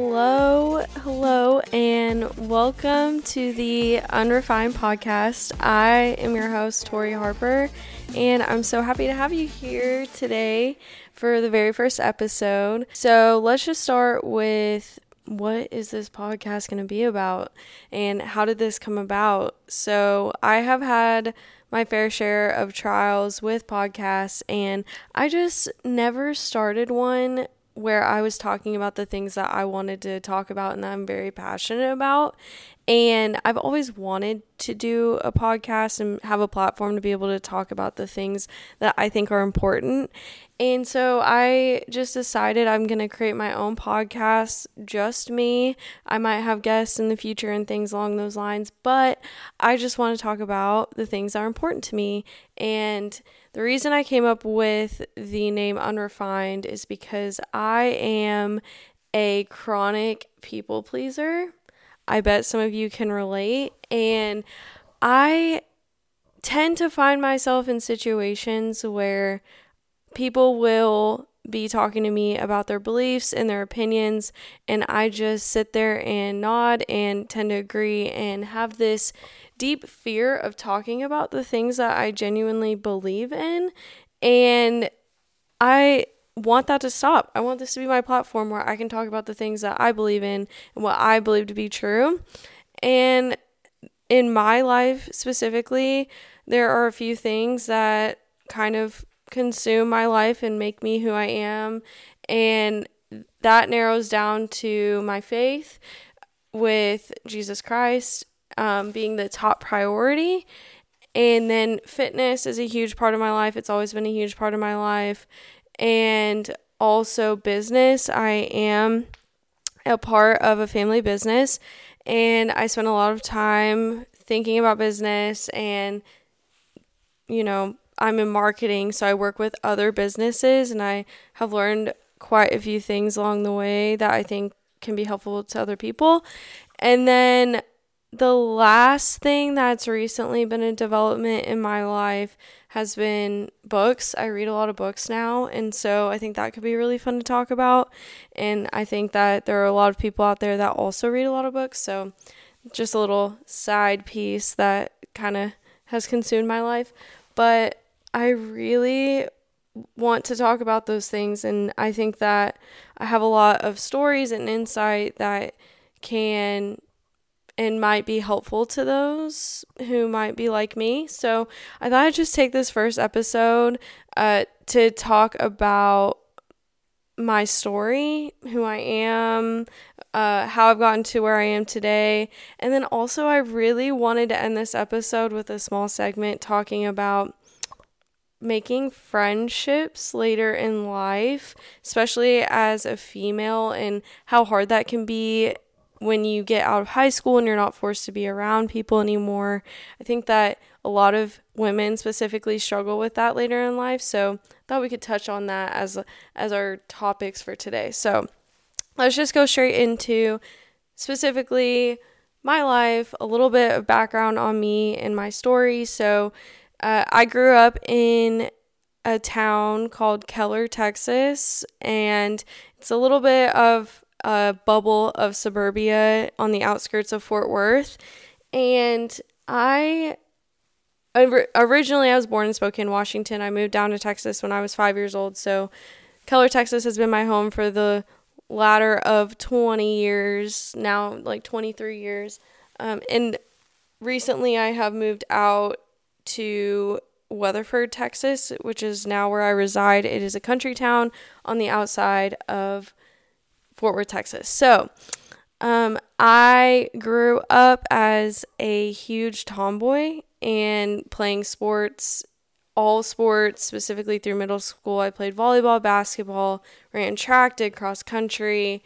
Hello, hello, and welcome to the Unrefined Podcast. I am your host, Tori Harper, and I'm so happy to have you here today for the very first episode. So, let's just start with what is this podcast going to be about and how did this come about? So, I have had my fair share of trials with podcasts, and I just never started one where I was talking about the things that I wanted to talk about and that I'm very passionate about. And I've always wanted to do a podcast and have a platform to be able to talk about the things that I think are important. And so I just decided I'm going to create my own podcast, just me. I might have guests in the future and things along those lines, but I just want to talk about the things that are important to me. And the reason I came up with the name Unrefined is because I am a chronic people pleaser. I bet some of you can relate. And I tend to find myself in situations where people will be talking to me about their beliefs and their opinions, and I just sit there and nod and tend to agree and have this deep fear of talking about the things that I genuinely believe in. And I want that to stop. I want this to be my platform where I can talk about the things that I believe in and what I believe to be true. And in my life specifically, there are a few things that kind of consume my life and make me who I am. And that narrows down to my faith with Jesus Christ um, being the top priority. And then fitness is a huge part of my life. It's always been a huge part of my life and also business. I am a part of a family business and I spend a lot of time thinking about business and you know, I'm in marketing, so I work with other businesses and I have learned quite a few things along the way that I think can be helpful to other people. And then the last thing that's recently been a development in my life has been books. I read a lot of books now, and so I think that could be really fun to talk about. And I think that there are a lot of people out there that also read a lot of books, so just a little side piece that kind of has consumed my life. But I really want to talk about those things, and I think that I have a lot of stories and insight that can and might be helpful to those who might be like me. So I thought I'd just take this first episode uh, to talk about my story, who I am, uh, how I've gotten to where I am today. And then also, I really wanted to end this episode with a small segment talking about making friendships later in life, especially as a female, and how hard that can be when you get out of high school and you're not forced to be around people anymore. I think that a lot of women specifically struggle with that later in life. So I thought we could touch on that as as our topics for today. So let's just go straight into specifically my life, a little bit of background on me and my story. So uh, I grew up in a town called Keller, Texas, and it's a little bit of a bubble of suburbia on the outskirts of Fort Worth. And I originally I was born in Spokane, Washington. I moved down to Texas when I was 5 years old. So Keller, Texas has been my home for the latter of 20 years, now like 23 years. Um, and recently I have moved out to Weatherford, Texas, which is now where I reside. It is a country town on the outside of Fort Worth, Texas. So, um, I grew up as a huge tomboy and playing sports, all sports, specifically through middle school. I played volleyball, basketball, ran track, did cross country.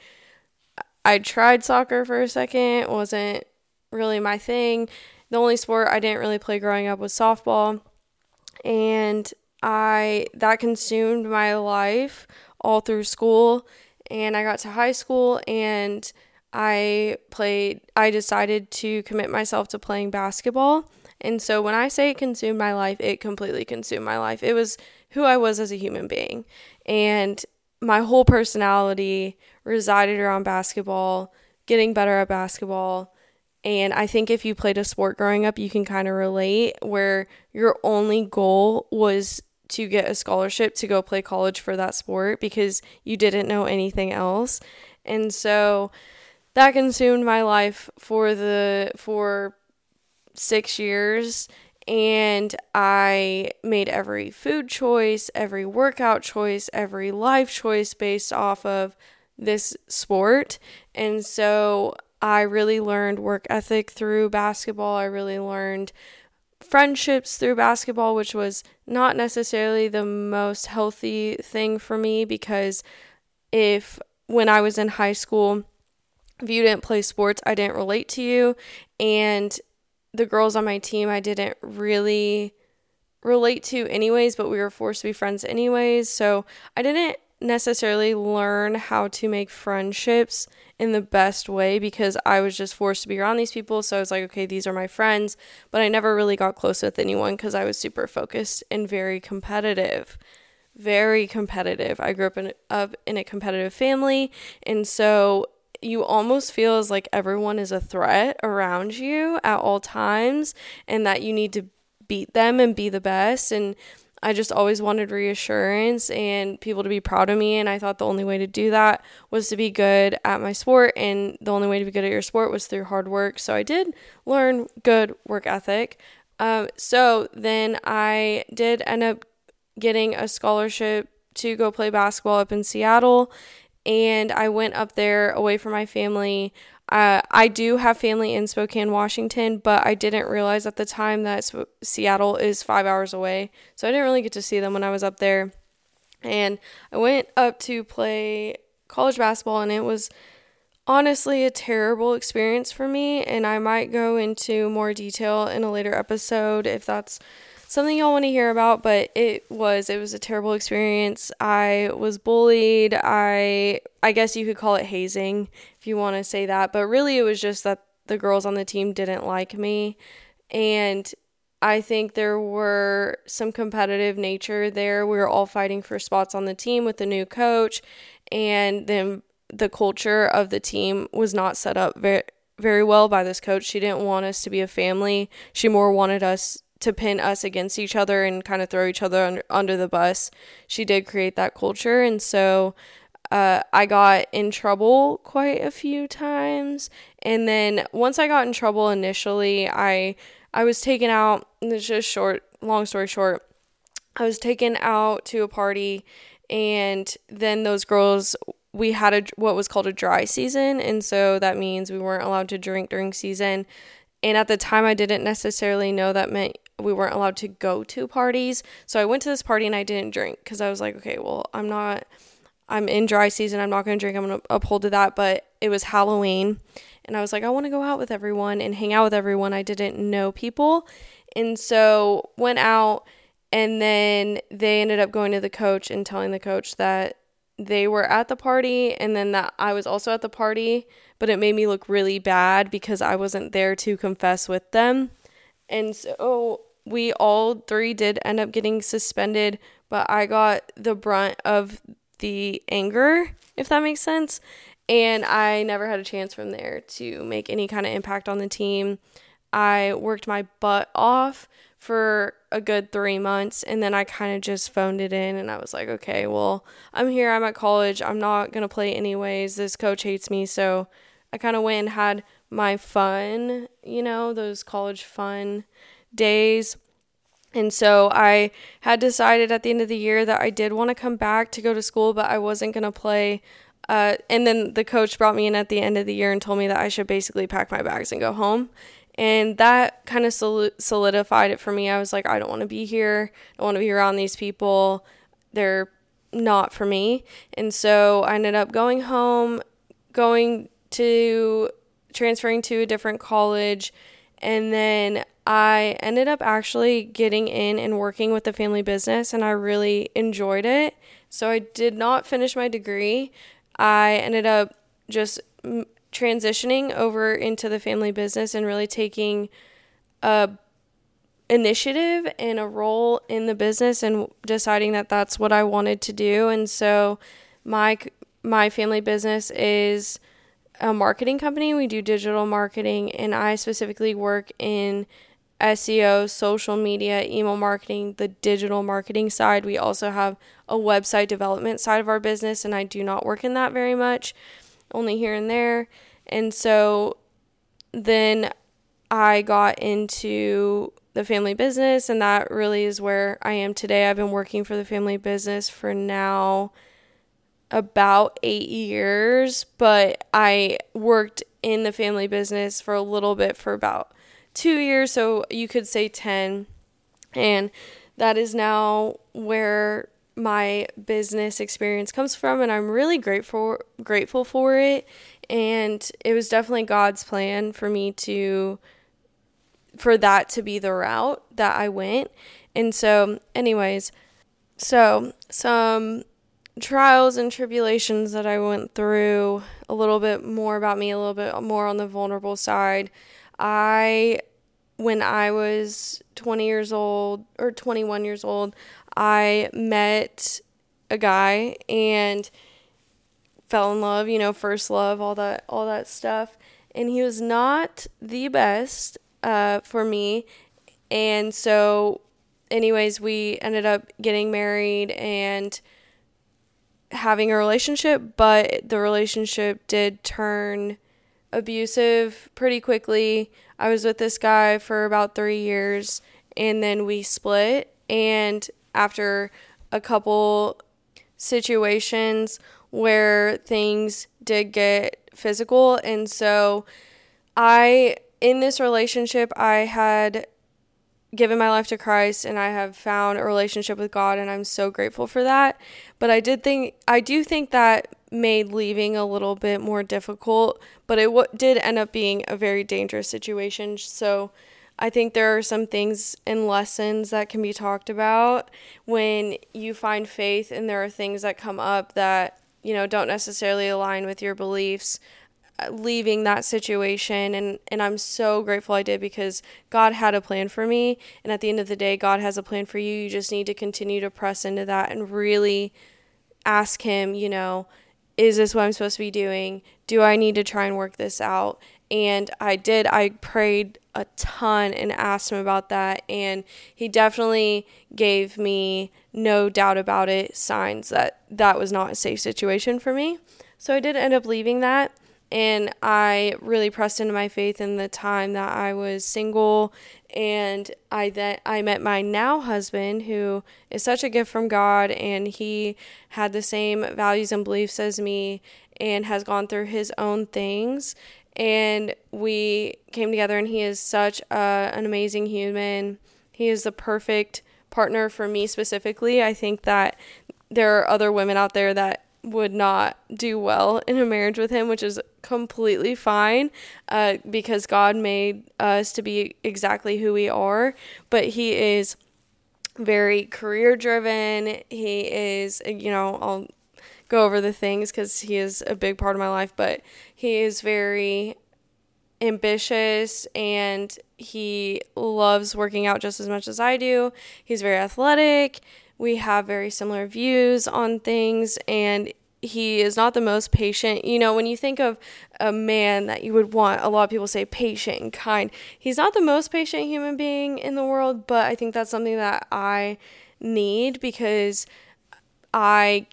I tried soccer for a second, wasn't really my thing. The only sport I didn't really play growing up was softball. And I that consumed my life all through school and I got to high school and I played I decided to commit myself to playing basketball. And so when I say it consumed my life, it completely consumed my life. It was who I was as a human being. And my whole personality resided around basketball, getting better at basketball. And I think if you played a sport growing up, you can kind of relate where your only goal was to get a scholarship to go play college for that sport because you didn't know anything else. And so that consumed my life for the for 6 years and I made every food choice, every workout choice, every life choice based off of this sport. And so I really learned work ethic through basketball. I really learned friendships through basketball, which was not necessarily the most healthy thing for me because if when I was in high school, if you didn't play sports, I didn't relate to you. And the girls on my team I didn't really relate to anyways, but we were forced to be friends anyways. So I didn't necessarily learn how to make friendships in the best way because I was just forced to be around these people. So I was like, okay, these are my friends. But I never really got close with anyone because I was super focused and very competitive. Very competitive. I grew up in, up in a competitive family. And so you almost feel as like everyone is a threat around you at all times and that you need to beat them and be the best and I just always wanted reassurance and people to be proud of me. And I thought the only way to do that was to be good at my sport. And the only way to be good at your sport was through hard work. So I did learn good work ethic. Um, so then I did end up getting a scholarship to go play basketball up in Seattle and I went up there away from my family. Uh, I do have family in Spokane, Washington, but I didn't realize at the time that Seattle is five hours away. So I didn't really get to see them when I was up there. And I went up to play college basketball, and it was honestly a terrible experience for me. And I might go into more detail in a later episode if that's something y'all want to hear about, but it was it was a terrible experience. I was bullied. I I guess you could call it hazing if you want to say that, but really it was just that the girls on the team didn't like me and I think there were some competitive nature there. We were all fighting for spots on the team with the new coach and then the culture of the team was not set up very very well by this coach. She didn't want us to be a family. She more wanted us to pin us against each other and kind of throw each other under, under the bus. She did create that culture. And so uh, I got in trouble quite a few times. And then once I got in trouble initially, I I was taken out. It's just short, long story short. I was taken out to a party, and then those girls we had a what was called a dry season, and so that means we weren't allowed to drink during season. And at the time, I didn't necessarily know that meant we weren't allowed to go to parties. So I went to this party and I didn't drink because I was like, okay, well, I'm not, I'm in dry season. I'm not going to drink. I'm going to uphold to that. But it was Halloween. And I was like, I want to go out with everyone and hang out with everyone. I didn't know people. And so went out and then they ended up going to the coach and telling the coach that they were at the party and then that I was also at the party, but it made me look really bad because I wasn't there to confess with them. And so we all three did end up getting suspended, but I got the brunt of the anger, if that makes sense. And I never had a chance from there to make any kind of impact on the team. I worked my butt off for a good three months and then I kind of just phoned it in and I was like, okay, well, I'm here, I'm at college, I'm not gonna play anyways. This coach hates me, so I kind of went and had my fun, you know, those college fun days. And so I had decided at the end of the year that I did want to come back to go to school, but I wasn't going to play. Uh, and then the coach brought me in at the end of the year and told me that I should basically pack my bags and go home. And that kind of solidified it for me. I was like, I don't want to be here. I don't want to be around these people. They're not for me. And so I ended up going home, going to transferring to a different college. And then I ended up actually getting in and working with the family business, and I really enjoyed it. So I did not finish my degree. I ended up just transitioning over into the family business and really taking a initiative and a role in the business and deciding that that's what I wanted to do. And so my my family business is a marketing company. We do digital marketing, and I specifically work in SEO, social media, email marketing, the digital marketing side. We also have a website development side of our business, and I do not work in that very much, only here and there. And so then I got into the family business, and that really is where I am today. I've been working for the family business for now about eight years, but I worked in the family business for a little bit for about two years, so you could say 10. And that is now where my business experience comes from and I'm really grateful grateful for it and it was definitely God's plan for me to for that to be the route that I went. And so anyways, so some trials and tribulations that I went through, a little bit more about me, a little bit more on the vulnerable side. I, when I was 20 years old or 21 years old, I met a guy and fell in love, you know, first love, all that, all that stuff. And he was not the best uh, for me. And so, anyways, we ended up getting married and having a relationship, but the relationship did turn abusive pretty quickly. I was with this guy for about three years and then we split. And after a couple situations where things did get physical, and so I, in this relationship, I had given my life to Christ and I have found a relationship with God and I'm so grateful for that. But I did think I do think that made leaving a little bit more difficult, but it w- did end up being a very dangerous situation. So I think there are some things and lessons that can be talked about when you find faith and there are things that come up that you know don't necessarily align with your beliefs uh, leaving that situation. And and I'm so grateful I did because God had a plan for me. And at the end of the day God has a plan for you. You just need to continue to press into that and really ask him you know is this what I'm supposed to be doing? Do I need to try and work this out? And I did. I prayed a ton and asked him about that and he definitely gave me no doubt about it signs that that was not a safe situation for me. So I did end up leaving that and I really pressed into my faith in the time that I was single and I that I met my now husband who is such a gift from God and he had the same values and beliefs as me and has gone through his own things and we came together and he is such a, an amazing human. He is the perfect partner for me specifically. I think that there are other women out there that would not do well in a marriage with him, which is completely fine uh, because God made us to be exactly who we are. But he is very career driven. He is, you know, I'll go over the things because he is a big part of my life, but he is very ambitious and he loves working out just as much as I do. He's very athletic we have very similar views on things and he is not the most patient. You know, when you think of a man that you would want, a lot of people say patient and kind. He's not the most patient human being in the world, but I think that's something that I need because I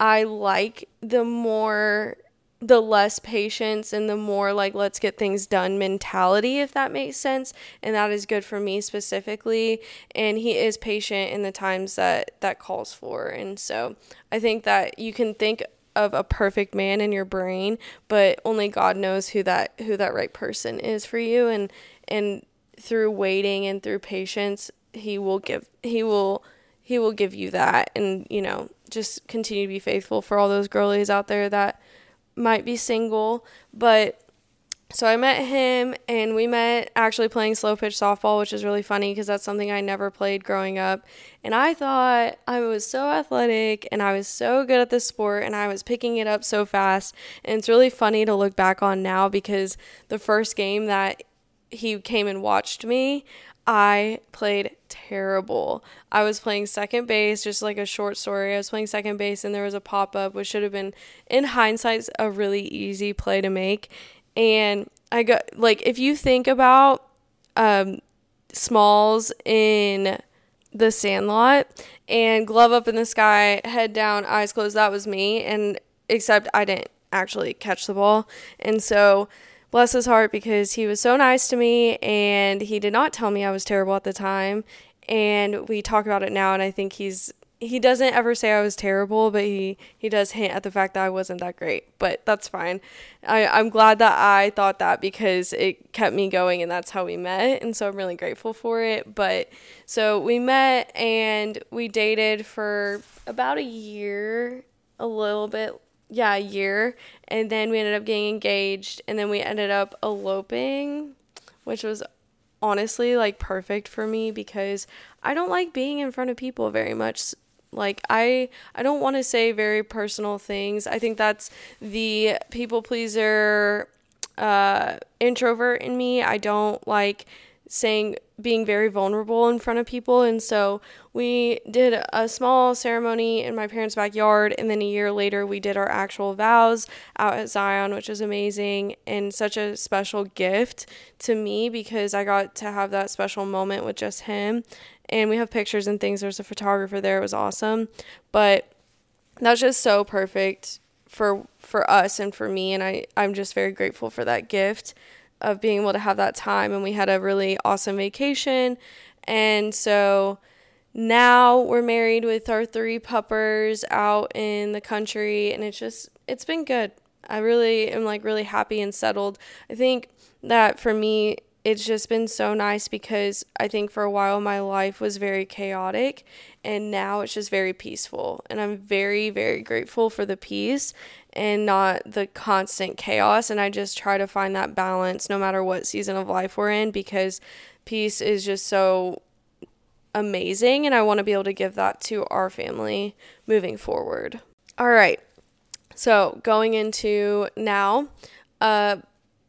I like the more the less patience and the more like let's get things done mentality if that makes sense and that is good for me specifically and he is patient in the times that that calls for and so i think that you can think of a perfect man in your brain but only god knows who that who that right person is for you and and through waiting and through patience he will give he will he will give you that and you know just continue to be faithful for all those girlies out there that might be single, but so I met him and we met actually playing slow pitch softball, which is really funny because that's something I never played growing up. And I thought I was so athletic and I was so good at this sport and I was picking it up so fast. And it's really funny to look back on now because the first game that he came and watched me, I played terrible. I was playing second base, just like a short story. I was playing second base, and there was a pop up, which should have been, in hindsight, a really easy play to make. And I got, like, if you think about um, Smalls in the Sandlot and glove up in the sky, head down, eyes closed, that was me. And except I didn't actually catch the ball. And so, bless his heart because he was so nice to me and he did not tell me I was terrible at the time. And we talk about it now, and I think he's he doesn't ever say I was terrible, but he he does hint at the fact that I wasn't that great. But that's fine. I I'm glad that I thought that because it kept me going, and that's how we met, and so I'm really grateful for it. But so we met and we dated for about a year, a little bit yeah, a year. And then we ended up getting engaged and then we ended up eloping, which was honestly like perfect for me because I don't like being in front of people very much. Like I I don't want to say very personal things. I think that's the people pleaser uh introvert in me. I don't like saying being very vulnerable in front of people. And so we did a small ceremony in my parents' backyard and then a year later we did our actual vows out at Zion which was amazing and such a special gift to me because I got to have that special moment with just him. And we have pictures and things. There's a photographer there. It was awesome. But that's just so perfect for for us and for me. And I I'm just very grateful for that gift of being able to have that time and we had a really awesome vacation. And so now we're married with our three puppers out in the country and it's just it's been good. I really am like really happy and settled. I think that for me it's just been so nice because i think for a while my life was very chaotic and now it's just very peaceful. And i'm very very grateful for the peace and not the constant chaos. And I just try to find that balance no matter what season of life we're in because peace is just so amazing. And I want to be able to give that to our family moving forward. All right. So going into now, uh,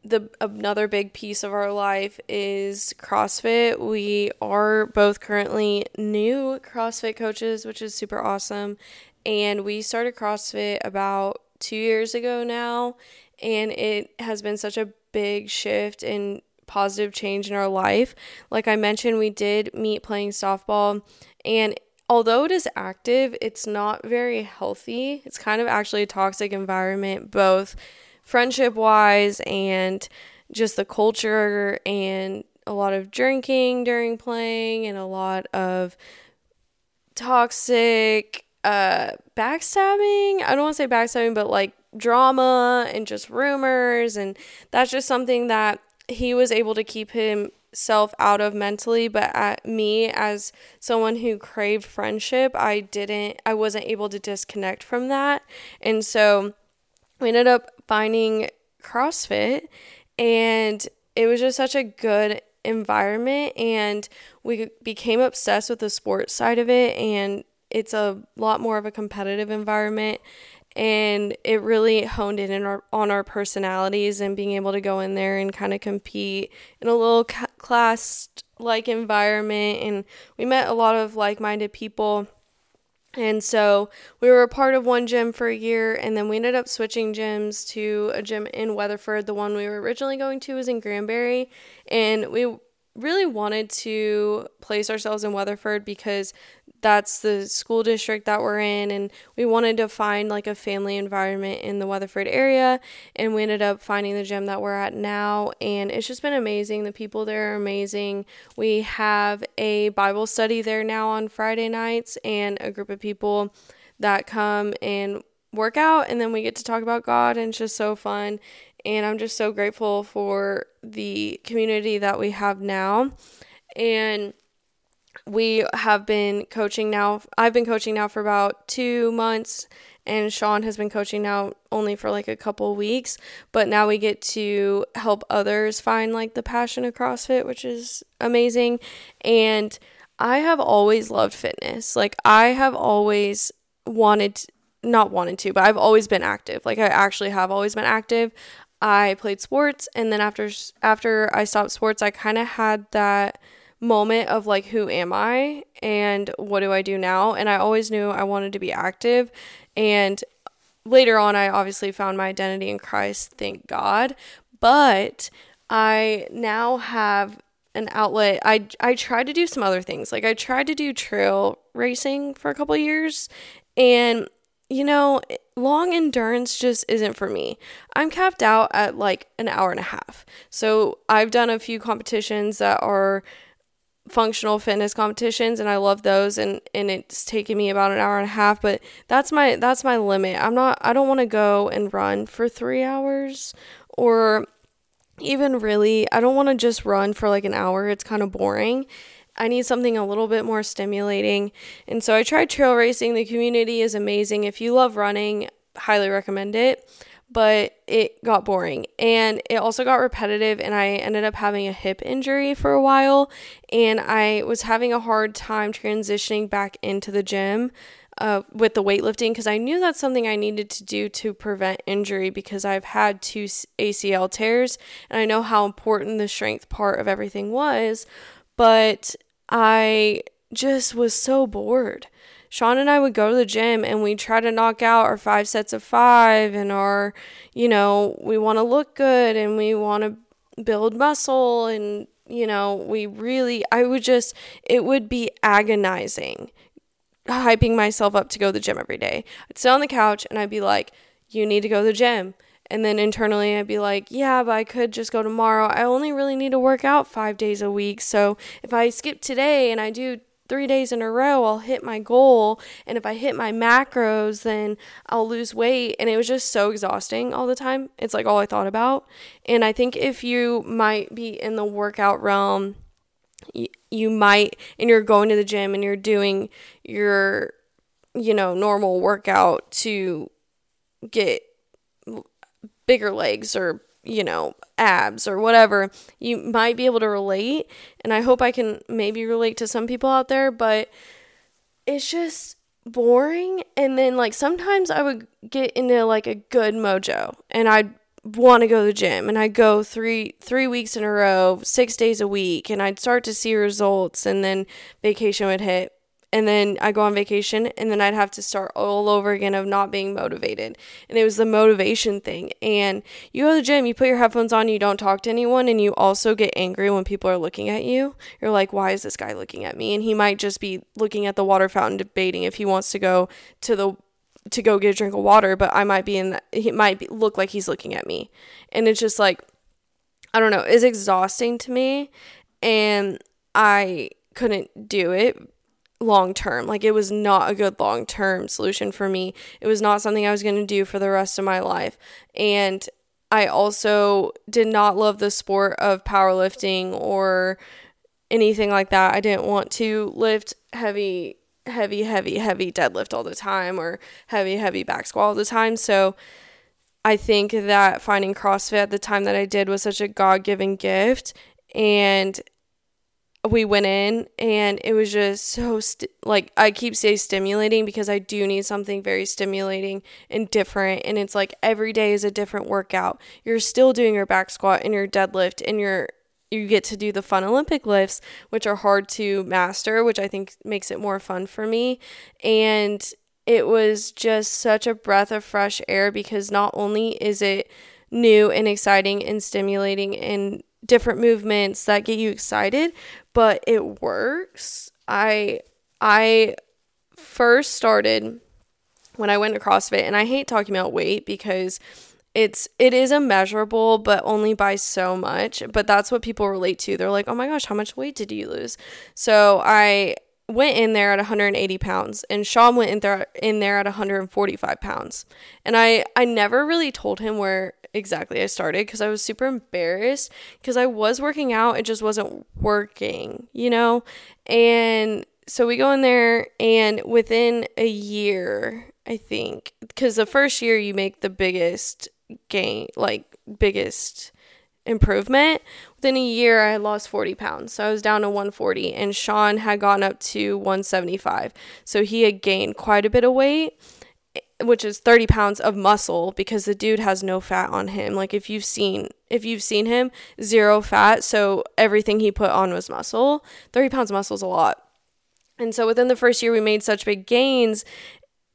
the another big piece of our life is CrossFit. We are both currently new CrossFit coaches, which is super awesome. And we started CrossFit about two years ago now, and it has been such a big shift and positive change in our life. Like I mentioned, we did meet playing softball, and although it is active, it's not very healthy. It's kind of actually a toxic environment, both friendship wise and just the culture, and a lot of drinking during playing, and a lot of toxic uh backstabbing. I don't want to say backstabbing, but like drama and just rumors and that's just something that he was able to keep himself out of mentally, but at me as someone who craved friendship, I didn't I wasn't able to disconnect from that. And so we ended up finding CrossFit and it was just such a good environment and we became obsessed with the sports side of it and it's a lot more of a competitive environment and it really honed in our, on our personalities and being able to go in there and kind of compete in a little ca- class like environment. And we met a lot of like-minded people. And so we were a part of one gym for a year and then we ended up switching gyms to a gym in Weatherford. The one we were originally going to was in Granbury and we really wanted to place ourselves in Weatherford because that's the school district that we're in and we wanted to find like a family environment in the Weatherford area and we ended up finding the gym that we're at now and it's just been amazing. The people there are amazing. We have a bible study there now on Friday nights and a group of people that come and work out and then we get to talk about God and it's just so fun and I'm just so grateful for the community that we have now and we have been coaching now. I've been coaching now for about two months, and Sean has been coaching now only for like a couple weeks. But now we get to help others find like the passion of CrossFit, which is amazing. And I have always loved fitness. Like, I have always wanted, not wanted to, but I've always been active. Like, I actually have always been active. I played sports, and then after after I stopped sports, I kind of had that moment of like who am I and what do I do now and I always knew I wanted to be active and later on I obviously found my identity in Christ thank God but I now have an outlet. I I tried to do some other things. Like I tried to do trail racing for a couple years and you know, long endurance just isn't for me. I'm capped out at like an hour and a half. So, I've done a few competitions that are functional fitness competitions and I love those and and it's taken me about an hour and a half but that's my that's my limit. I'm not I don't want to go and run for 3 hours or even really, I don't want to just run for like an hour. It's kind of boring. I need something a little bit more stimulating. And so I tried trail racing. The community is amazing. If you love running, highly recommend it. But it got boring and it also got repetitive, and I ended up having a hip injury for a while. And I was having a hard time transitioning back into the gym uh, with the weightlifting because I knew that's something I needed to do to prevent injury because I've had two ACL tears and I know how important the strength part of everything was. But I just was so bored. Sean and I would go to the gym and we try to knock out our five sets of five and our, you know, we want to look good and we want to build muscle and, you know, we really, I would just, it would be agonizing hyping myself up to go to the gym every day. I'd sit on the couch and I'd be like, you need to go to the gym. And then internally, I'd be like, yeah, but I could just go tomorrow. I only really need to work out five days a week. So if I skip today and I do three days in a row, I'll hit my goal. And if I hit my macros, then I'll lose weight. And it was just so exhausting all the time. It's like all I thought about. And I think if you might be in the workout realm, you might and you're going to the gym and you're doing your you know normal workout to get bigger legs or you know abs or whatever you might be able to relate and i hope i can maybe relate to some people out there but it's just boring and then like sometimes i would get into like a good mojo and i'd want to go to the gym and I'd go three three weeks in a row, six days a week, and I'd start to see results and then vacation would hit. And then I go on vacation and then I'd have to start all over again of not being motivated. And it was the motivation thing. And you go to the gym, you put your headphones on, you don't talk to anyone, and you also get angry when people are looking at you. You're like, why is this guy looking at me? And he might just be looking at the water fountain debating if he wants to go to the to go get a drink of water, but I might be in he might be, look like he's looking at me. And it's just like, I don't know, it's exhausting to me. And I couldn't do it long term. Like it was not a good long term solution for me. It was not something I was going to do for the rest of my life. And I also did not love the sport of powerlifting or anything like that. I didn't want to lift heavy heavy, heavy, heavy deadlift all the time or heavy, heavy back squat all the time. So I think that finding CrossFit at the time that I did was such a God given gift. And we went in and it was just so st- like I keep saying stimulating because I do need something very stimulating and different and it's like every day is a different workout. You're still doing your back squat and your deadlift and your you get to do the fun Olympic lifts, which are hard to master, which I think makes it more fun for me. And it was just such a breath of fresh air because not only is it new and exciting and stimulating and different movements that get you excited, but it works. I I first started when I went to CrossFit and I hate talking about weight because it's it is immeasurable but only by so much but that's what people relate to they're like oh my gosh how much weight did you lose so i went in there at 180 pounds and sean went in there in there at 145 pounds and i i never really told him where exactly i started because i was super embarrassed because i was working out it just wasn't working you know and so we go in there and within a year I think because the first year you make the biggest gain, like biggest improvement. Within a year, I had lost 40 pounds. So I was down to 140, and Sean had gone up to 175. So he had gained quite a bit of weight, which is 30 pounds of muscle because the dude has no fat on him. Like, if you've seen if you've seen him, zero fat. So everything he put on was muscle. 30 pounds of muscle is a lot. And so within the first year, we made such big gains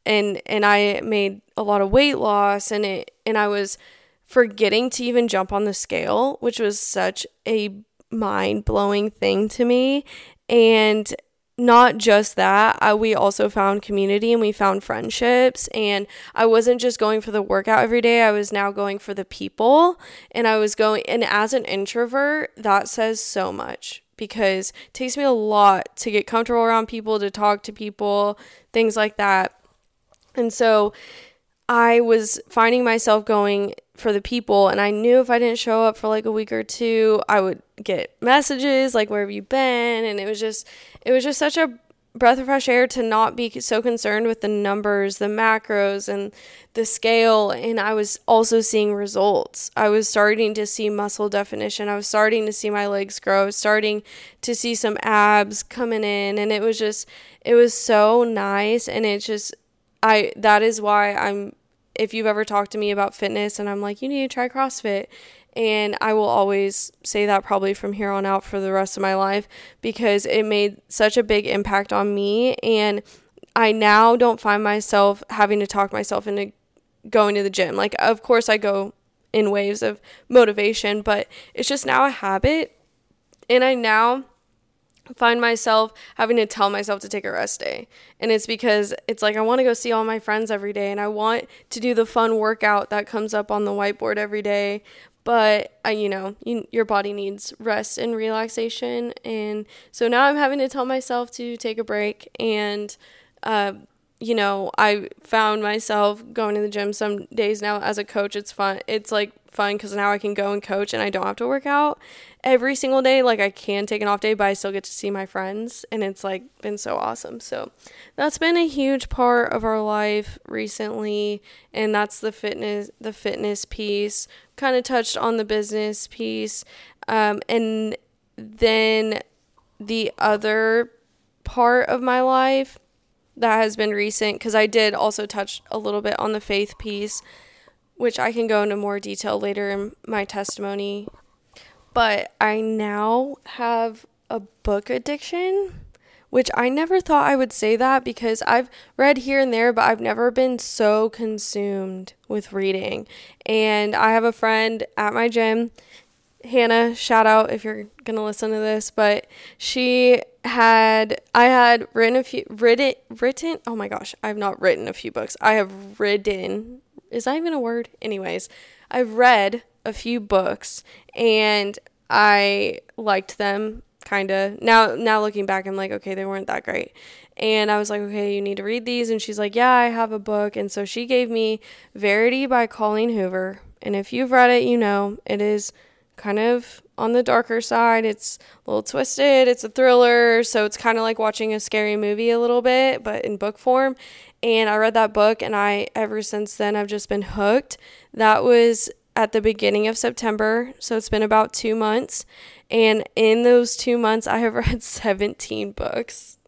and and I made a lot of weight loss and it and I was forgetting to even jump on the scale, which was such a mind-blowing thing to me. And not just that, I, we also found community and we found friendships. And I wasn't just going for the workout every day, I was now going for the people. And I was going, and as an introvert, that says so much because it takes me a lot to get comfortable around people, to talk to people, things like that. And so I was finding myself going for the people and I knew if I didn't show up for like a week or two, I would get messages like where have you been? And it was just it was just such a breath of fresh air to not be so concerned with the numbers, the macros and the scale and I was also seeing results. I was starting to see muscle definition. I was starting to see my legs grow. Starting to see some abs coming in and it was just it was so nice and it just I that is why I'm if you've ever talked to me about fitness and I'm like you need to try CrossFit and I will always say that probably from here on out for the rest of my life because it made such a big impact on me and I now don't find myself having to talk myself into going to the gym. Like of course I go in waves of motivation, but it's just now a habit and I now find myself having to tell myself to take a rest day. And it's because it's like I want to go see all my friends every day and I want to do the fun workout that comes up on the whiteboard every day. But, uh, you know, you, your body needs rest and relaxation. And so now I'm having to tell myself to take a break. And, uh, you know, I found myself going to the gym some days now as a coach. It's fun. It's like fun because now I can go and coach and I don't have to work out every single day. Like I can take an off day, but I still get to see my friends and it's like been so awesome. So that's been a huge part of our life recently and that's the fitness the fitness piece. Kind of touched on the business piece. Um, and then the other part of my life that has been recent because I did also touch a little bit on the faith piece which I can go into more detail later in my testimony. But I now have a book addiction, which I never thought I would say that because I've read here and there, but I've never been so consumed with reading. And I have a friend at my gym, Hannah, shout out if you're going to listen to this, but she had I had written a few written written oh my gosh, I've not written a few books. I have written is that even a word? Anyways, I've read a few books and I liked them kind of. Now now looking back I'm like, okay, they weren't that great. And I was like, okay, you need to read these and she's like, "Yeah, I have a book." And so she gave me Verity by Colleen Hoover. And if you've read it, you know, it is kind of on the darker side. It's a little twisted. It's a thriller, so it's kind of like watching a scary movie a little bit, but in book form. And I read that book, and I, ever since then, I've just been hooked. That was at the beginning of September, so it's been about two months. And in those two months, I have read 17 books.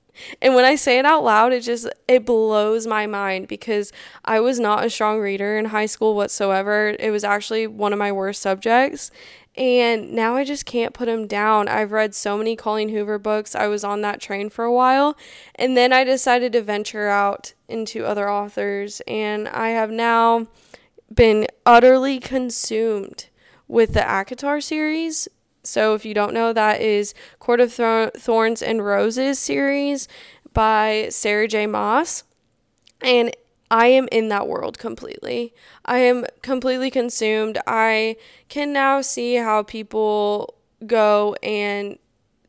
And when I say it out loud, it just it blows my mind because I was not a strong reader in high school whatsoever. It was actually one of my worst subjects. And now I just can't put him down. I've read so many Colleen Hoover books. I was on that train for a while. And then I decided to venture out into other authors. And I have now been utterly consumed with the ACOTAR series. So if you don't know, that is Court of Thorns and Roses series by Sarah J. Maas. And I am in that world completely. I am completely consumed. I can now see how people go and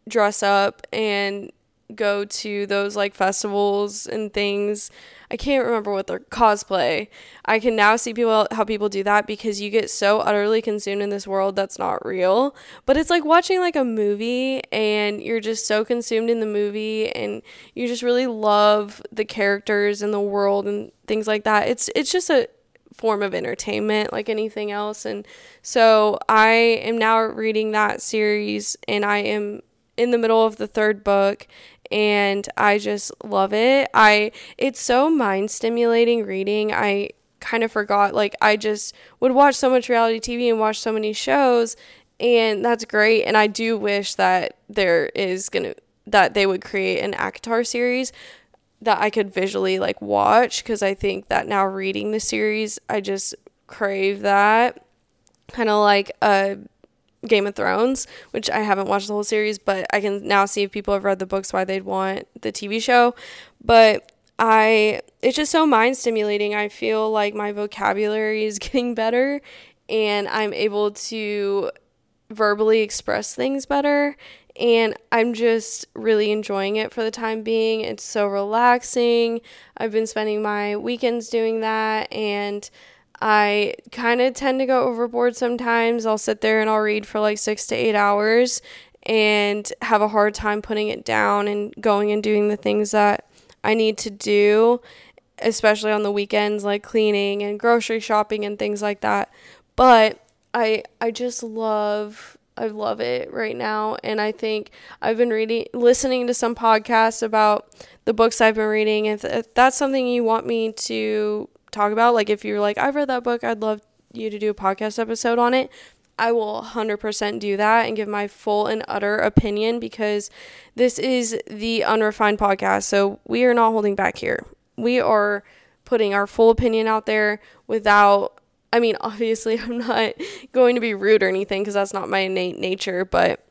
dress up and go to those like festivals and things I can't remember what their cosplay. I can now see people how people do that because you get so utterly consumed in this world that's not real. But it's like watching like a movie and you're just so consumed in the movie and you just really love the characters and the world and things like that. It's it's just a form of entertainment like anything else and so I am now reading that series and I am in the middle of the third book and I just love it. I it's so mind stimulating reading. I kind of forgot. Like, I just would watch so much reality TV and watch so many shows, and that's great. And I do wish that there is gonna that they would create an ACOTAR series that I could visually like watch because I think that now reading the series, I just crave that kind of like a Game of Thrones, which I haven't watched the whole series, but I can now see if people have read the books why they'd want the TV show. But I it's just so mind stimulating. I feel like my vocabulary is getting better and I'm able to verbally express things better and I'm just really enjoying it for the time being. It's so relaxing. I've been spending my weekends doing that and I kind of tend to go overboard sometimes. I'll sit there and I'll read for like 6 to 8 hours and have a hard time putting it down and going and doing the things that I need to do, especially on the weekends like cleaning and grocery shopping and things like that. But I I just love I love it right now and I think I've been reading listening to some podcasts about the books I've been reading if, if that's something you want me to talk about like if you're like I've read that book I'd love you to do a podcast episode on it I will 100% do that and give my full and utter opinion because this is the unrefined podcast. So we are not holding back here. We are putting our full opinion out there without I mean, obviously, I'm not going to be rude or anything because that's not my innate nature, but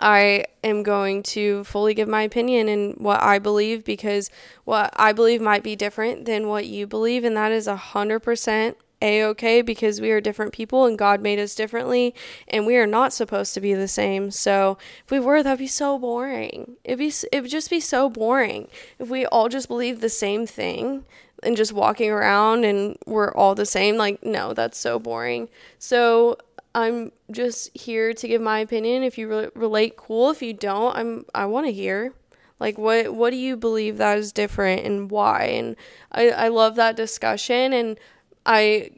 I am going to fully give my opinion and what I believe because what I believe might be different than what you believe, and that is a hundred percent a okay because we are different people and God made us differently, and we are not supposed to be the same. So if we were, that'd be so boring. It'd be it would just be so boring if we all just believe the same thing and just walking around and we're all the same. Like no, that's so boring. So I'm just here to give my opinion. If you re- relate, cool. If you don't, I'm I want to hear. Like what what do you believe that is different and why? And I I love that discussion and I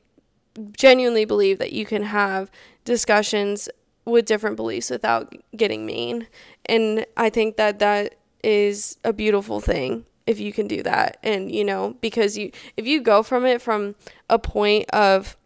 genuinely believe that you can have discussions with different beliefs without getting mean. And I think that that is a beautiful thing if you can do that. And you know, because you if you go from it from a point of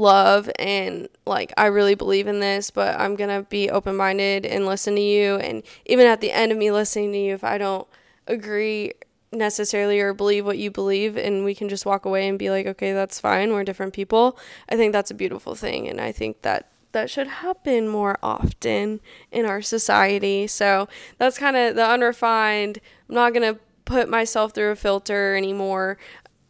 love and like I really believe in this, but I'm going to be open-minded and listen to you and even at the end of me listening to you if I don't agree necessarily or believe what you believe and we can just walk away and be like okay that's fine we're different people i think that's a beautiful thing and i think that that should happen more often in our society so that's kind of the unrefined i'm not going to put myself through a filter anymore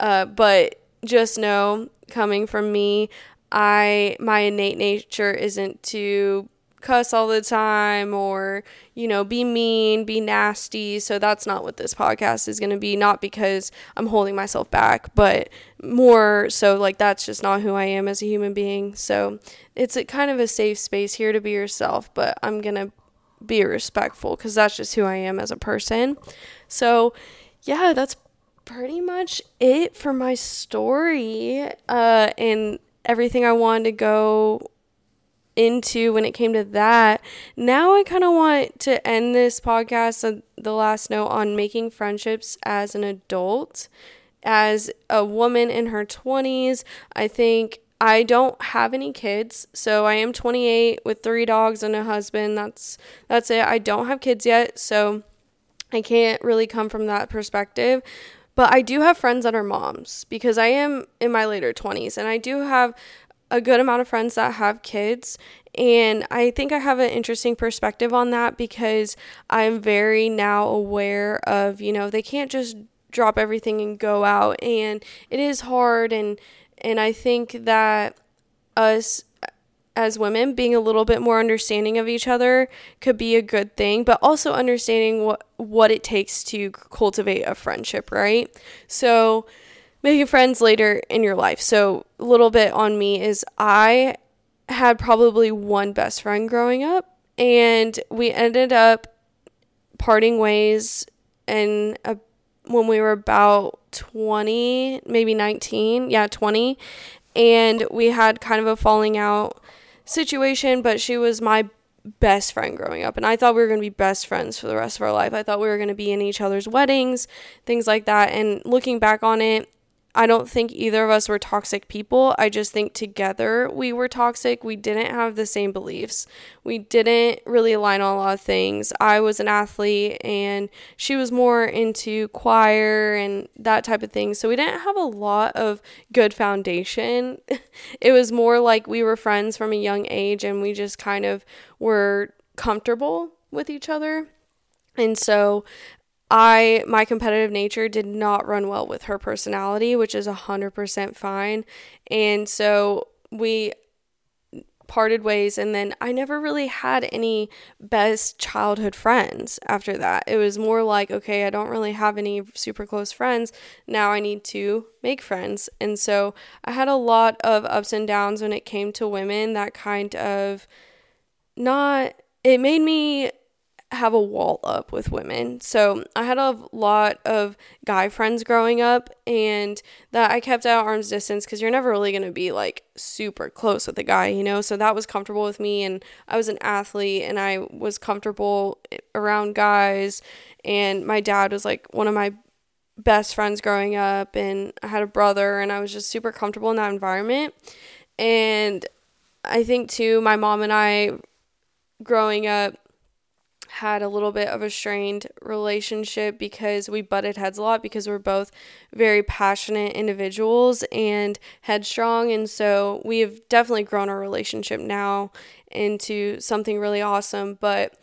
uh, but just know coming from me I my innate nature isn't to cuss all the time or you know be mean be nasty. So that's not what this podcast is going to be. Not because i'm holding myself back but more so like that's just not who i am as a human being. So it's a kind of a safe space here to be yourself but i'm going to be respectful because that's just who i am as a person. So yeah that's pretty much it for my story uh and everything I wanted to go into when it came to that. Now I kind of want to end this podcast, uh, the last note on making friendships as an adult. As a woman in her 20s, I think I don't have any kids, so I am 28 with three dogs and a husband. That's that's it. I don't have kids yet, so I can't really come from that perspective. But I do have friends that are moms because I am in my later 20s and I do have a good amount of friends that have kids. And I think I have an interesting perspective on that because I'm very now aware of, you know, they can't just drop everything and go out. And it is hard. And, and I think that us as women being a little bit more understanding of each other could be a good thing but also understanding what what it takes to cultivate a friendship right? So making friends later in your life. So a little bit on me is i had probably one best friend growing up and we ended up parting ways in a, when we were about 20 maybe 19 yeah 20 and we had kind of a falling out situation, but she was my best friend growing up and I thought we were going to be best friends for the rest of our life. I thought we were going to be in each other's weddings, things like that. And looking back on it, I don't think either of us were toxic people. I just think together we were toxic. We didn't have the same beliefs. We didn't really align on a lot of things. I was an athlete and she was more into choir and that type of thing. So we didn't have a lot of good foundation. it was more like we were friends from a young age and we just kind of were comfortable with each other. And so I my competitive nature did not run well with her personality, which is 100% fine. And so we parted ways and then I never really had any best childhood friends after that. It was more like, okay, I don't really have any super close friends. Now I need to make friends. And so I had a lot of ups and downs when it came to women that kind of not it made me have a wall up with women. So I had a lot of guy friends growing up, and that I kept at arm's distance because you're never really going to be like super close with a guy, you know? So that was comfortable with me. And I was an athlete and I was comfortable eh, around guys. And my dad was like one of my best friends growing up, and I had a brother, and I was just super comfortable in that environment. And I think too, my mom and I growing up had a little bit of a strained relationship because we butted heads a lot because we're both very passionate individuals and headstrong. And so we have definitely grown our relationship now into something really awesome. But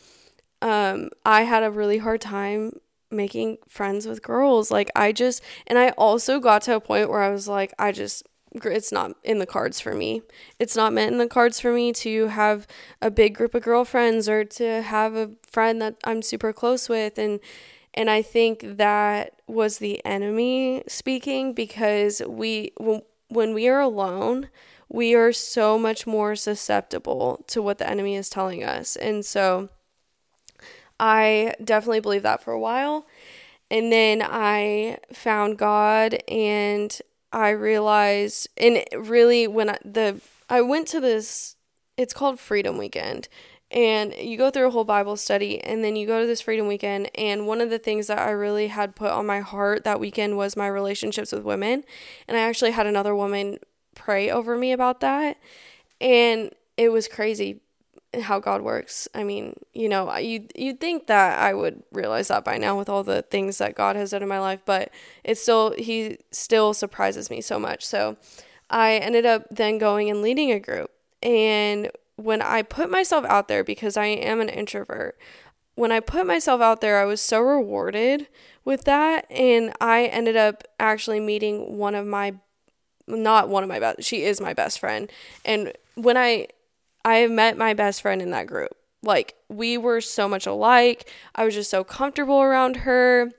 um, I had a really hard time making friends with girls. Like, I just, and I also got to a point where I was like, I just, it's not in the cards for me. It's not meant in the cards for me to have a big group of girlfriends or to have a friend that I'm super close with and and I think that was the enemy speaking because we when we are alone, we are so much more susceptible to what the enemy is telling us. And so I definitely believe that for a while. And then I found God and I realized, and really when I, the I went to this, it's called Freedom Weekend, and you go through a whole Bible study, and then you go to this Freedom Weekend, and one of the things that I really had put on my heart that weekend was my relationships with women, and I actually had another woman pray over me about that, and it was crazy how God works. I mean, you know, you you'd think that I would realize that by now with all the things that God has done in my life, but it's still he still surprises me so much. So I ended up then going and leading a group. And when I put myself out there because I am an introvert, when I put myself out there, I was so rewarded with that and I ended up actually meeting one of my not one of my best she is my best friend. And when I I met my best friend in that group. Like, we were so much alike. I was just so comfortable around her.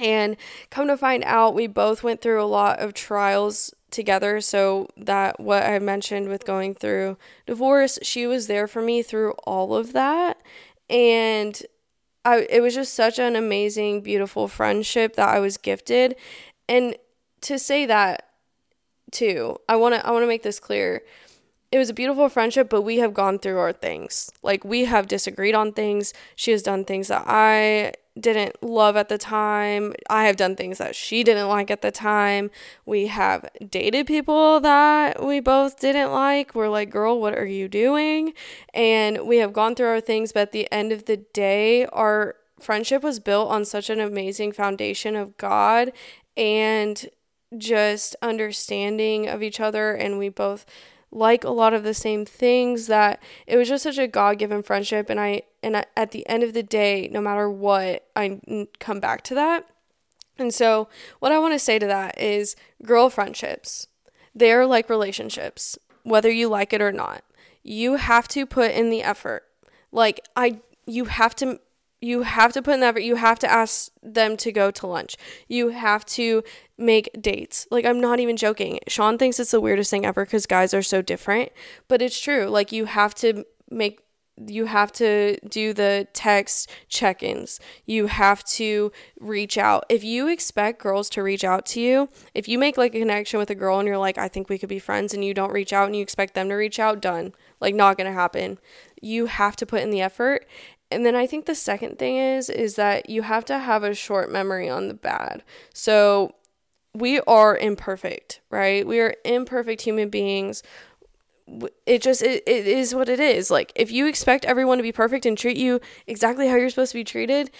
And come to find out, we both went through a lot of trials together. So, that what I mentioned with going through divorce, she was there for me through all of that. And I, it was just such an amazing, beautiful friendship that I was gifted. And to say that, too, I want to I want to make this clear it was a beautiful friendship, but we have gone through our things. Like we have disagreed on things. She has done things that I didn't love at the time. I have done things that she didn't like at the time. We have dated people that we both didn't like. We're like, girl, what are you doing? And we have gone through our things, but at the end of the day, our friendship was built on such an amazing foundation of God and just understanding of each other. And we both like a lot of the same things that it was just such a god-given friendship and I and at the end of the day no matter what I come back to that. And so what I want to say to that is girl friendships. They're like relationships, whether you like it or not. You have to put in the effort. Like I you have to you have to put in effort. You have to ask them to go to lunch. You have to make dates. Like, I'm not even joking. Sean thinks it's the weirdest thing ever because guys are so different, but it's true. Like, you have to make you have to do the text check ins. You have to reach out. If you expect girls to reach out to you, if you make like a connection with a girl and you're like, I think we could be friends, and you don't reach out and you expect them to reach out, done. Like, not gonna happen. You have to put in the effort. And then I think the second thing is is that you have to have a short memory on the bad. So we are imperfect, right? We are imperfect human beings. It just it, it is what it is. Like if you expect everyone to be perfect and treat you exactly how you're supposed to be treated,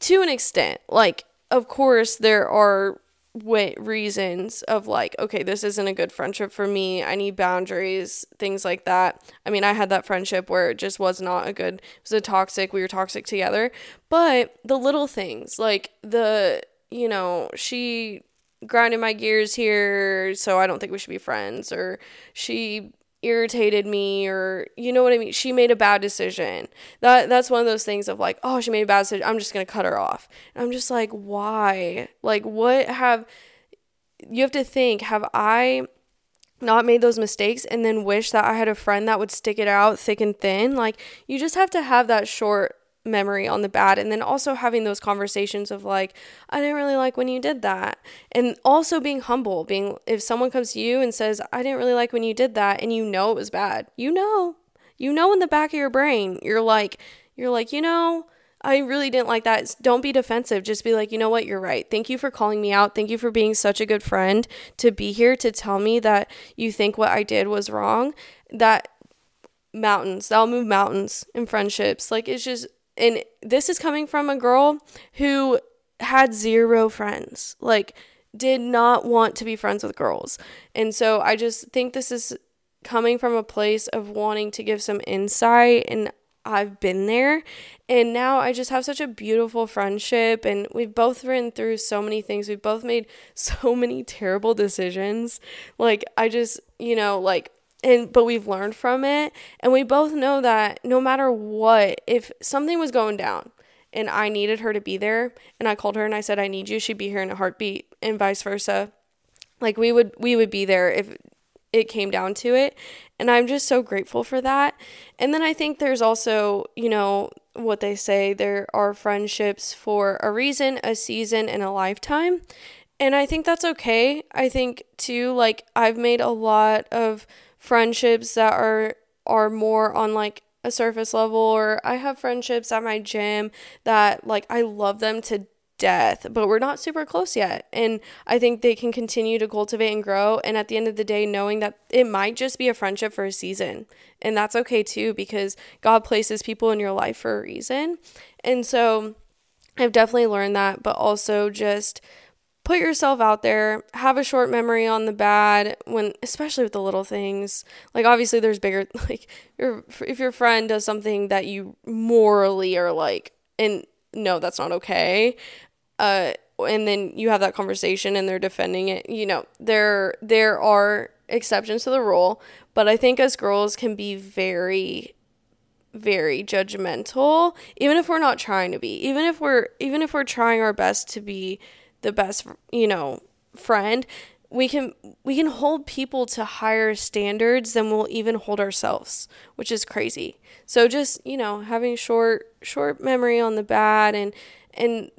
to an extent, like of course there are way reasons of like okay this isn't a good friendship for me i need boundaries things like that. I mean i had that friendship where it just was not a good it was a toxic we were toxic together. But the little things like the you know she grinded my gears here so i don't think we should be friends or she irritated me or you know what I mean? She made a bad decision. That that's one of those things of like oh she made a bad decision. I'm just going to cut her off. And I'm just like why? Like what have you have to think have I not made those mistakes and then wish that I had a friend that would stick it out thick and thin? Like you just have to have that short memory on the bad and then also having those conversations of like I didn't really like when you did that and also being humble being if someone comes to you and says I didn't really like when you did that and you know it was bad you know you know in the back of your brain you're like you're like you know I really didn't like that. Don't be defensive. Just be like, you know what? You're right. Thank you for calling me out. Thank you for being such a good friend to be here to tell me that you think what I did was wrong. That mountains, that'll move mountains in friendships. Like, it's just, and this is coming from a girl who had zero friends like did not want to be friends with girls and so i just think this is coming from a place of wanting to give some insight and I've been there. And now I just have such a beautiful friendship. And we've both been through so many things. We've both made so many terrible decisions. Like, I just, you know, like and but we've learned from it. And we both know that no matter what if something was going down and I needed her to be there and I called her and I said I need you she'd be here in a heartbeat and vice versa. Like we would we would be there if it came down to it. And I'm just so grateful for that. And then I think there's also you know what they say there are friendships for a reason a season and a lifetime. And I think that's okay. I think too like I've made a lot of friendships that are are more on like a surface level or I have friendships at my gym that like I love them to death, but we're not super close yet. And I think they can continue to cultivate and grow. And at the end of the day, knowing that it might just be a friendship for a season. And that's okay too, because God places people in your life for a reason. And so I've definitely learned that, but also just put yourself out there have a short memory on the bad when especially with the little things. Like obviously there's bigger like if your friend does something that you morally are like and no that's not okay uh and then you have that conversation and they're defending it you know there there are exceptions to the rule but i think as girls can be very very judgmental even if we're not trying to be even if we're even if we're trying our best to be the best, you know, friend, we can we can hold people to higher standards than we'll even hold ourselves, which is crazy. So just, you know, having short short memory on the bad and and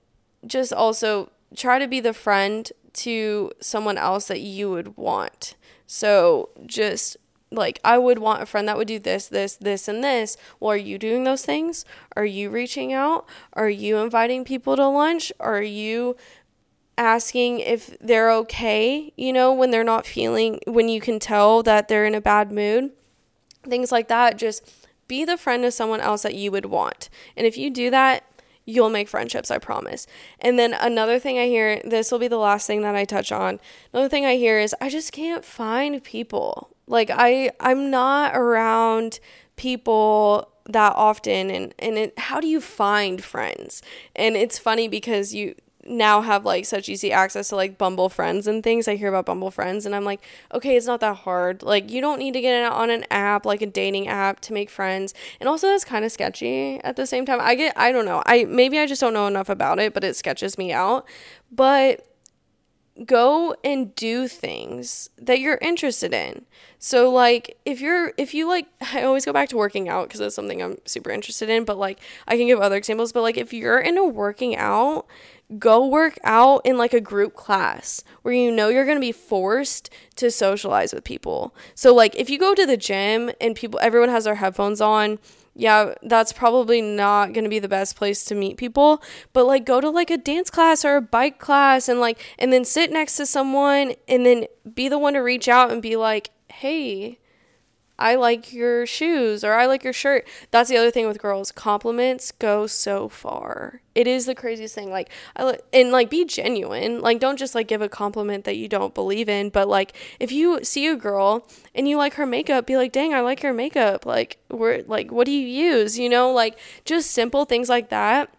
just also try to be the friend to someone else that you would want. So just like I would want a friend that would do this, this, this, and this. Well, are you doing those things? Are you reaching out? Are you inviting people to lunch? Are you asking if they're okay, you know, when they're not feeling, when you can tell that they're in a bad mood. Things like that. Just be the friend of someone else that you would want. And if you do that, you'll make friendships, I promise. And then another thing I hear, this will be the last thing that I touch on. Another thing I hear is I just can't find people. Like I I'm not around people that often and and it, how do you find friends? And it's funny because you now have like such easy access to like Bumble friends and things. I hear about Bumble friends and I'm like, okay, it's not that hard. Like you don't need to get on an app like a dating app to make friends. And also that's kind of sketchy at the same time. I get I don't know. I maybe I just don't know enough about it, but it sketches me out. But go and do things that you're interested in. So like if you're if you like I always go back to working out because that's something I'm super interested in, but like I can give other examples, but like if you're into working out, go work out in like a group class where you know you're going to be forced to socialize with people. So like if you go to the gym and people everyone has their headphones on, yeah, that's probably not going to be the best place to meet people, but like go to like a dance class or a bike class and like and then sit next to someone and then be the one to reach out and be like, "Hey, I like your shoes or I like your shirt. That's the other thing with girls. Compliments go so far. It is the craziest thing. Like I and like be genuine. Like don't just like give a compliment that you don't believe in, but like if you see a girl and you like her makeup, be like, "Dang, I like your makeup." Like, where like what do you use? You know, like just simple things like that.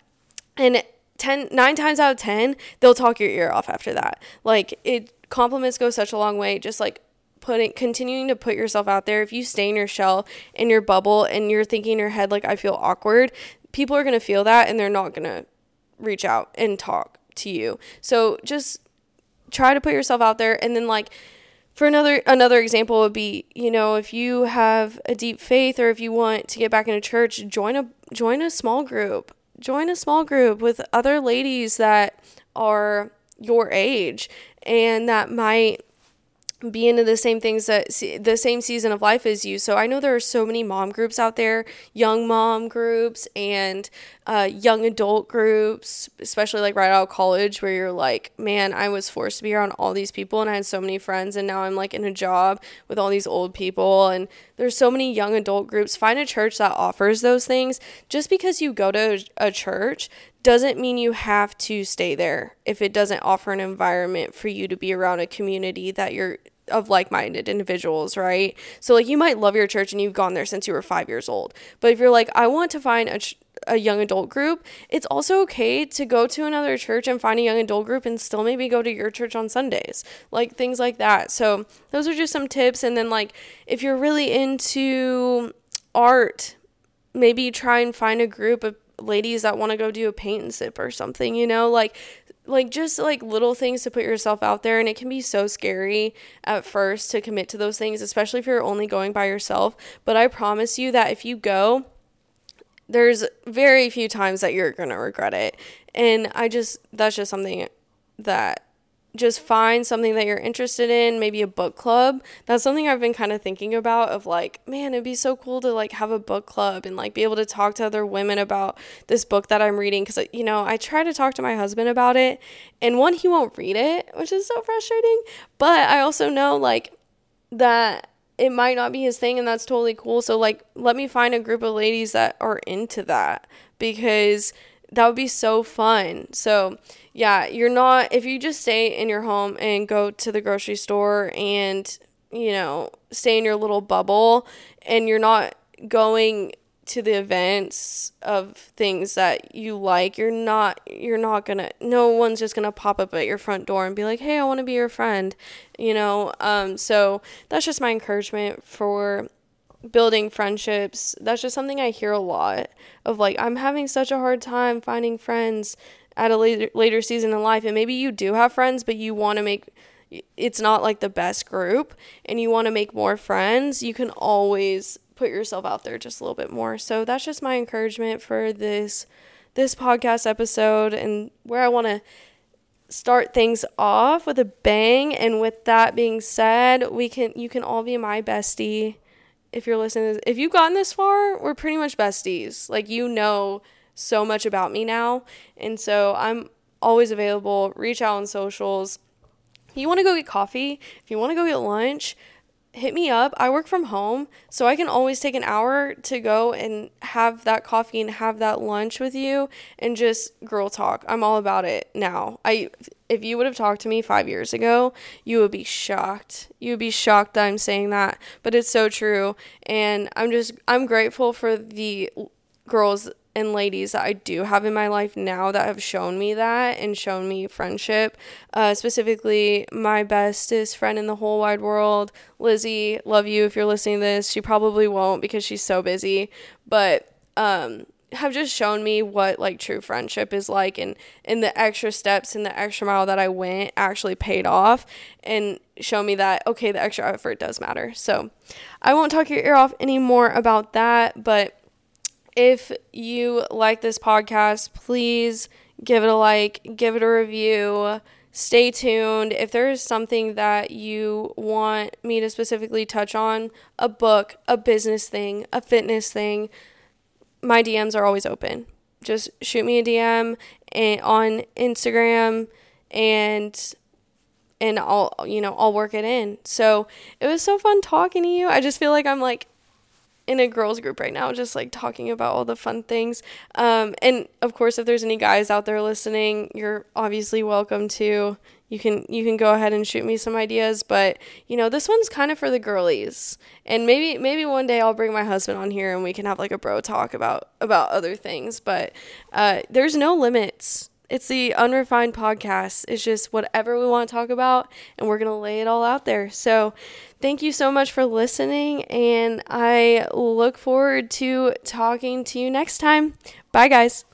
And 10 9 times out of 10, they'll talk your ear off after that. Like it compliments go such a long way. Just like putting continuing to put yourself out there if you stay in your shell in your bubble and you're thinking in your head like i feel awkward people are going to feel that and they're not going to reach out and talk to you. So just try to put yourself out there and then like for another another example would be you know if you have a deep faith or if you want to get back into church join a join a small group. Join a small group with other ladies that are your age and that might be into the same things that the same season of life as you. So I know there are so many mom groups out there, young mom groups and uh, young adult groups, especially like right out of college, where you're like, man, I was forced to be around all these people and I had so many friends, and now I'm like in a job with all these old people, and there's so many young adult groups. Find a church that offers those things. Just because you go to a church doesn't mean you have to stay there if it doesn't offer an environment for you to be around a community that you're of like-minded individuals, right? So like you might love your church and you've gone there since you were 5 years old. But if you're like I want to find a ch- a young adult group, it's also okay to go to another church and find a young adult group and still maybe go to your church on Sundays. Like things like that. So, those are just some tips and then like if you're really into art, maybe try and find a group of ladies that want to go do a paint and sip or something, you know? Like like just like little things to put yourself out there and it can be so scary at first to commit to those things especially if you're only going by yourself but i promise you that if you go there's very few times that you're going to regret it and i just that's just something that just find something that you're interested in, maybe a book club. That's something I've been kind of thinking about of like, man, it'd be so cool to like have a book club and like be able to talk to other women about this book that I'm reading cuz you know, I try to talk to my husband about it and one he won't read it, which is so frustrating, but I also know like that it might not be his thing and that's totally cool. So like let me find a group of ladies that are into that because that would be so fun. So, yeah, you're not, if you just stay in your home and go to the grocery store and, you know, stay in your little bubble and you're not going to the events of things that you like you're not you're not gonna no one's just gonna pop up at your front door and be like hey i want to be your friend you know um so that's just my encouragement for building friendships. That's just something I hear a lot of like I'm having such a hard time finding friends at a later later season in life and maybe you do have friends but you want to make it's not like the best group and you want to make more friends, you can always put yourself out there just a little bit more. So that's just my encouragement for this this podcast episode and where I want to start things off with a bang and with that being said, we can you can all be my bestie if you're listening, if you've gotten this far, we're pretty much besties. Like, you know so much about me now. And so I'm always available. Reach out on socials. If you want to go get coffee, if you want to go get lunch, hit me up. I work from home, so I can always take an hour to go and have that coffee and have that lunch with you and just girl talk. I'm all about it now. I if you would have talked to me 5 years ago, you would be shocked. You would be shocked that I'm saying that, but it's so true and I'm just I'm grateful for the girls and ladies that I do have in my life now that have shown me that and shown me friendship. Uh, specifically, my bestest friend in the whole wide world, Lizzie. Love you if you're listening to this. She probably won't because she's so busy, but um, have just shown me what like true friendship is like and and the extra steps and the extra mile that I went actually paid off and show me that okay the extra effort does matter. So I won't talk your ear off anymore about that, but if you like this podcast, please give it a like, give it a review. Stay tuned. If there is something that you want me to specifically touch on, a book, a business thing, a fitness thing, my DMs are always open. Just shoot me a DM and on Instagram and and I'll you know, I'll work it in. So, it was so fun talking to you. I just feel like I'm like in a girls group right now just like talking about all the fun things. Um, and of course if there's any guys out there listening you're obviously welcome to. You can you can go ahead and shoot me some ideas but you know this one's kind of for the girlies. And maybe maybe one day i'll bring my husband on here and we can have like a bro talk about about other things but uh, there's no limits it's the unrefined podcast. It's just whatever we want to talk about, and we're going to lay it all out there. So, thank you so much for listening, and I look forward to talking to you next time. Bye, guys.